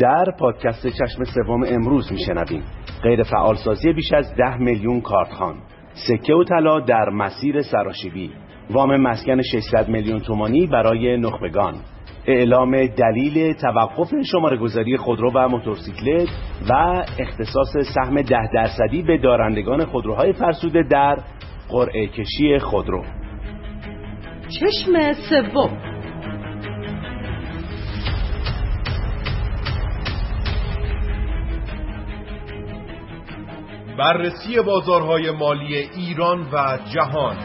در پادکست چشم سوم امروز میشنویم. غیر فعالسازی بیش از ده میلیون کارتخان سکه و طلا در مسیر سراشیبی. وام مسکن 600 میلیون تومانی برای نخبگان. اعلام دلیل توقف شماره گذاری خودرو و موتورسیکلت و اختصاص سهم ده درصدی به دارندگان خودروهای فرسوده در قرعه کشی خودرو. چشم سوم بررسی بازارهای مالی ایران و جهان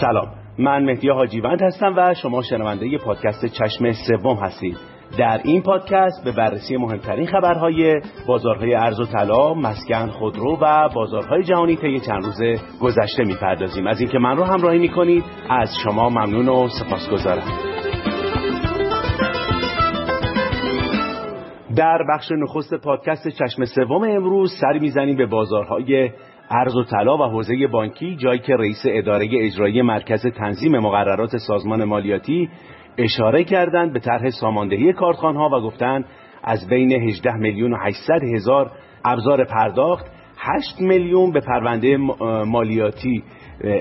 سلام من مهدی حاجیوند هستم و شما شنونده پادکست چشم سوم هستید در این پادکست به بررسی مهمترین خبرهای بازارهای ارز و طلا، مسکن، خودرو و بازارهای جهانی طی چند روز گذشته می‌پردازیم. از اینکه من رو همراهی می‌کنید از شما ممنون و سپاسگزارم. در بخش نخست پادکست چشم سوم امروز سر می‌زنیم به بازارهای ارز و طلا و حوزه بانکی جایی که رئیس اداره اجرایی مرکز تنظیم مقررات سازمان مالیاتی اشاره کردند به طرح ساماندهی کارتخانها و گفتند از بین 18 میلیون و 800 هزار ابزار پرداخت 8 میلیون به پرونده مالیاتی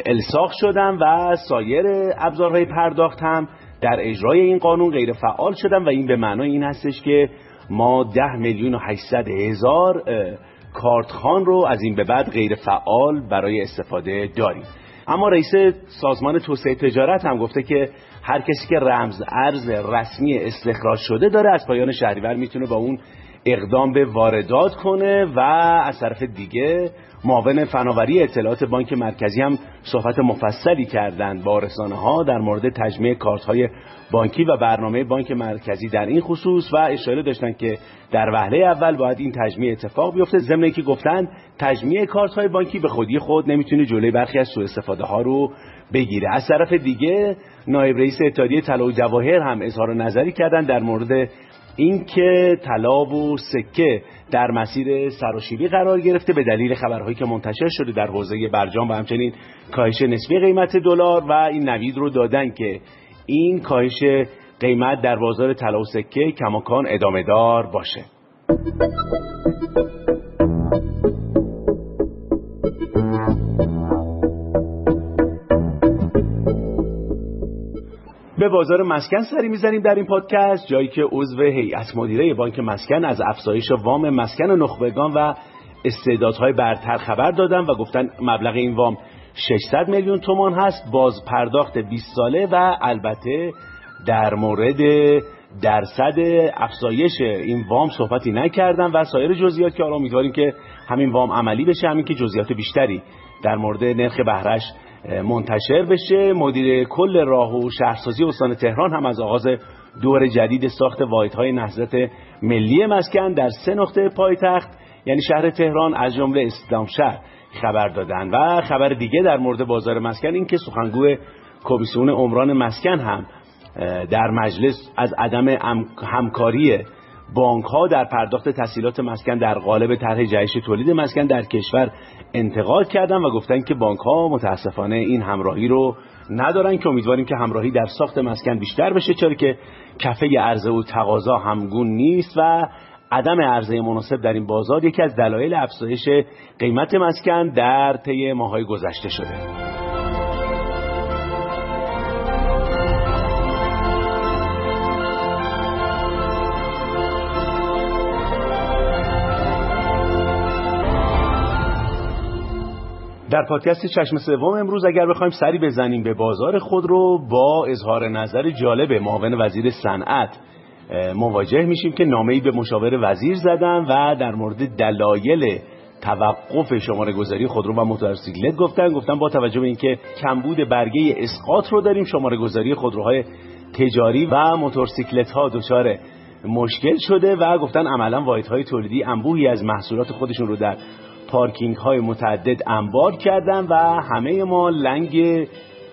الساق شدن و سایر ابزارهای پرداخت هم در اجرای این قانون غیر فعال شدن و این به معنای این هستش که ما 10 میلیون و 800 هزار کارتخان رو از این به بعد غیر فعال برای استفاده داریم. اما رئیس سازمان توسعه تجارت هم گفته که هر کسی که رمز ارز رسمی استخراج شده داره از پایان شهریور می‌تونه با اون اقدام به واردات کنه و از طرف دیگه معاون فناوری اطلاعات بانک مرکزی هم صحبت مفصلی کردند با رسانه ها در مورد تجمیع کارت های بانکی و برنامه بانک مرکزی در این خصوص و اشاره داشتن که در وهله اول باید این تجمیع اتفاق بیفته. ضمن که گفتن تجمیع کارت های بانکی به خودی خود نمی‌تونه جلوی برخی از سوء استفاده ها رو بگیره. از طرف دیگه نایب رئیس اتحادیه طلا و جواهر هم اظهار نظری کردن در مورد اینکه طلا و سکه در مسیر سراشیبی قرار گرفته به دلیل خبرهایی که منتشر شده در حوزه برجام و همچنین کاهش نسبی قیمت دلار و این نوید رو دادن که این کاهش قیمت در بازار طلا و سکه کماکان ادامه دار باشه. به بازار مسکن سری می‌زنیم در این پادکست جایی که عضو هیئت مدیره بانک مسکن از افزایش وام مسکن نخبگان و استعدادهای برتر خبر دادن و گفتن مبلغ این وام 600 میلیون تومان هست. باز پرداخت 20 ساله و البته در مورد درصد افزایش این وام صحبتی نکردن و سایر جزئیات که حالا امیدواریم که همین وام عملی بشه همین که جزئیات بیشتری در مورد نرخ بهرش منتشر بشه. مدیر کل راه و شهرسازی استان تهران هم از آغاز دور جدید ساخت واحدهای نهضت ملی مسکن در سه نقطه پایتخت یعنی شهر تهران از جمله اسلامشهر خبر دادن. و خبر دیگه در مورد بازار مسکن این که سخنگوی کمیسیون عمران مسکن هم در مجلس از عدم همکاری بانک ها در پرداخت تسهیلات مسکن در قالب طرح جهش تولید مسکن در کشور انتقاد کردن و گفتن که بانک ها متاسفانه این همراهی رو ندارن که امیدواریم که همراهی در ساخت مسکن بیشتر بشه چرا که کفه عرضه و تقاضا همگون نیست و عدم عرضه مناسب در این بازار یکی از دلایل افزایش قیمت مسکن در طی ماهای گذشته شده. در پادکست چشم سوم امروز اگر بخوایم سری بزنیم به بازار خود رو با اظهار نظر جالب معاون وزیر صنعت مواجه میشیم که نامه‌ای به مشاور وزیر زدن و در مورد دلایل توقف شماره گذاری خودرو و موتورسیکلت گفتن. گفتن با توجه به اینکه کمبود برگه اسقاط رو داریم شماره گذاری خودروهای تجاری و موتورسیکلت ها دچار مشکل شده و گفتن عملا واحدهای تولیدی انبوهی از محصولات خودشون رو در پارکینگ های متعدد انبار کردن و همه ما لنگ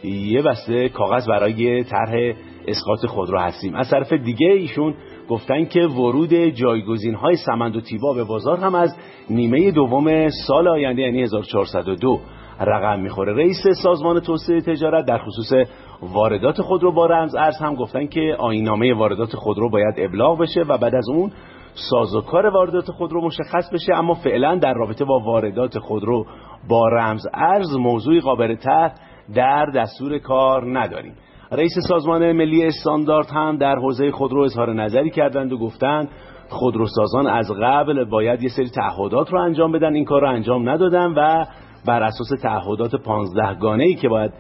یه بسته کاغذ برای طرح اسقاط خودرو هستیم. از طرف دیگه ایشون گفتن که ورود جایگزین های سمند و تیبا به بازار هم از نیمه دوم سال آینده یعنی 1402 رقم می‌خوره. رئیس سازمان توسعه تجارت در خصوص واردات خودرو با رمز ارز هم گفتن که آینامه واردات خودرو باید ابلاغ بشه و بعد از اون سازوکار واردات خودرو مشخص بشه اما فعلا در رابطه با واردات خودرو با رمز ارز موضوعی قابل طرح در دستور کار نداریم. رئیس سازمان ملی استاندارد هم در حوزه خودرو اظهار نظری کردند و گفتند خودروسازان از قبل باید یه سری تعهدات رو انجام بدن. این کار رو انجام ندادن و بر اساس تعهدات پانزده گانه ای که باید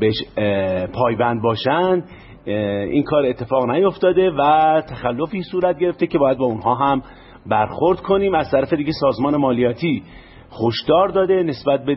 بهش پایبند باشند این کار اتفاق نیفتاده و تخلفی صورت گرفته که باید با اونها هم برخورد کنیم. از طرف دیگه سازمان مالیاتی خوشدار داده نسبت به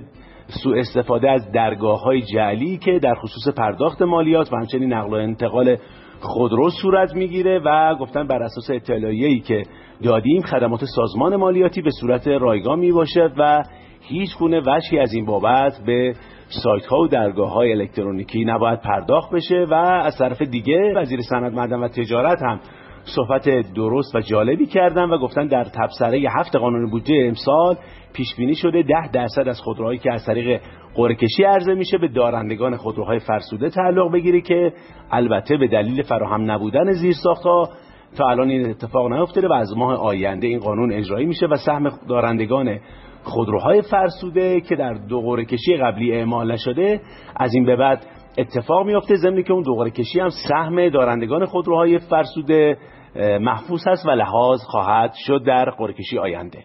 سوء استفاده از درگاه های جعلی که در خصوص پرداخت مالیات و همچنین نقل و انتقال خودرو صورت می‌گیره و گفتن بر اساس اطلاعیه‌ای که دادیم خدمات سازمان مالیاتی به صورت رایگان می باشد و هیچ گونه وجهی از این بابت به سایت ها و درگاه های الکترونیکی نباید پرداخت بشه و از طرف دیگه وزیر صنعت معدن و تجارت هم صحبت درست و جالبی کردن و گفتن در تبصره هفت قانون بودجه امسال پیش بینی شده ده درصد از خودروهایی که از طریق قرعه کشی عرضه میشه به دارندگان خودروهای فرسوده تعلق بگیره که البته به دلیل فراهم نبودن زیرساختها تا الان این اتفاق نیفتاده و از ماه آینده این قانون اجرایی میشه و سهم دارندگان خودروهای فرسوده که در دو کشی قبلی اعمال نشده از این به بعد اتفاق میفته ضمن که اون دو کشی هم سهم دارندگان خودروهای فرسوده محفوظ هست و لحاظ خواهد شد در قرعه کشی آینده.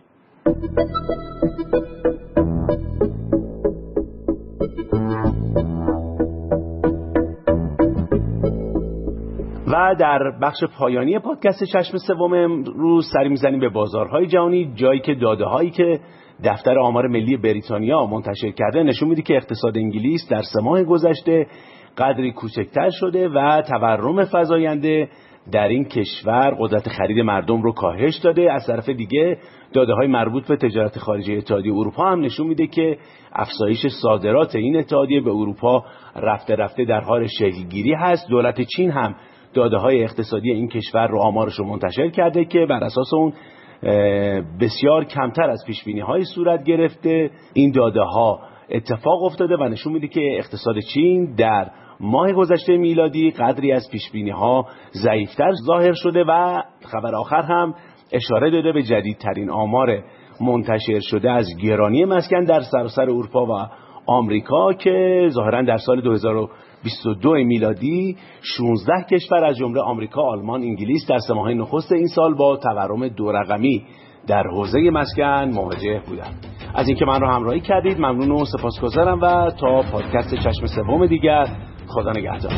در بخش پایانی پادکست چشم سوم امروز سری می‌زنیم به بازارهای جهانی جایی که داده هایی که دفتر آمار ملی بریتانیا منتشر کرده نشون میده که اقتصاد انگلیس در سه ماه گذشته قدری کوچکتر شده و تورم فزاینده در این کشور قدرت خرید مردم رو کاهش داده. از طرف دیگه داده های مربوط به تجارت خارجی اتحادیه اروپا هم نشون میده که افزایش صادرات این اتحادیه به اروپا رفته رفته در حال شکلگیری هست. دولت چین هم داده های اقتصادی این کشور رو آمارش رو منتشر کرده که بر اساس اون بسیار کمتر از پیش بینی های صورت گرفته. این داده ها اتفاق افتاده و نشون میده که اقتصاد چین در ماه گذشته میلادی قدری از پیش بینی ها ضعیفتر ظاهر شده و خبر آخر هم اشاره داده به جدیدترین آمار منتشر شده از گرانی مسکن در سراسر اروپا و آمریکا که ظاهرا در سال 2022 میلادی 16 کشور از جمله آمریکا، آلمان، انگلیس در سه ماه نخست این سال با تورم دو رقمی در حوزه مسکن مواجه بودند. از اینکه من رو همراهی کردید ممنون و سپاسگزارم و تا پادکست چشم سوم دیگر خدا نگهدار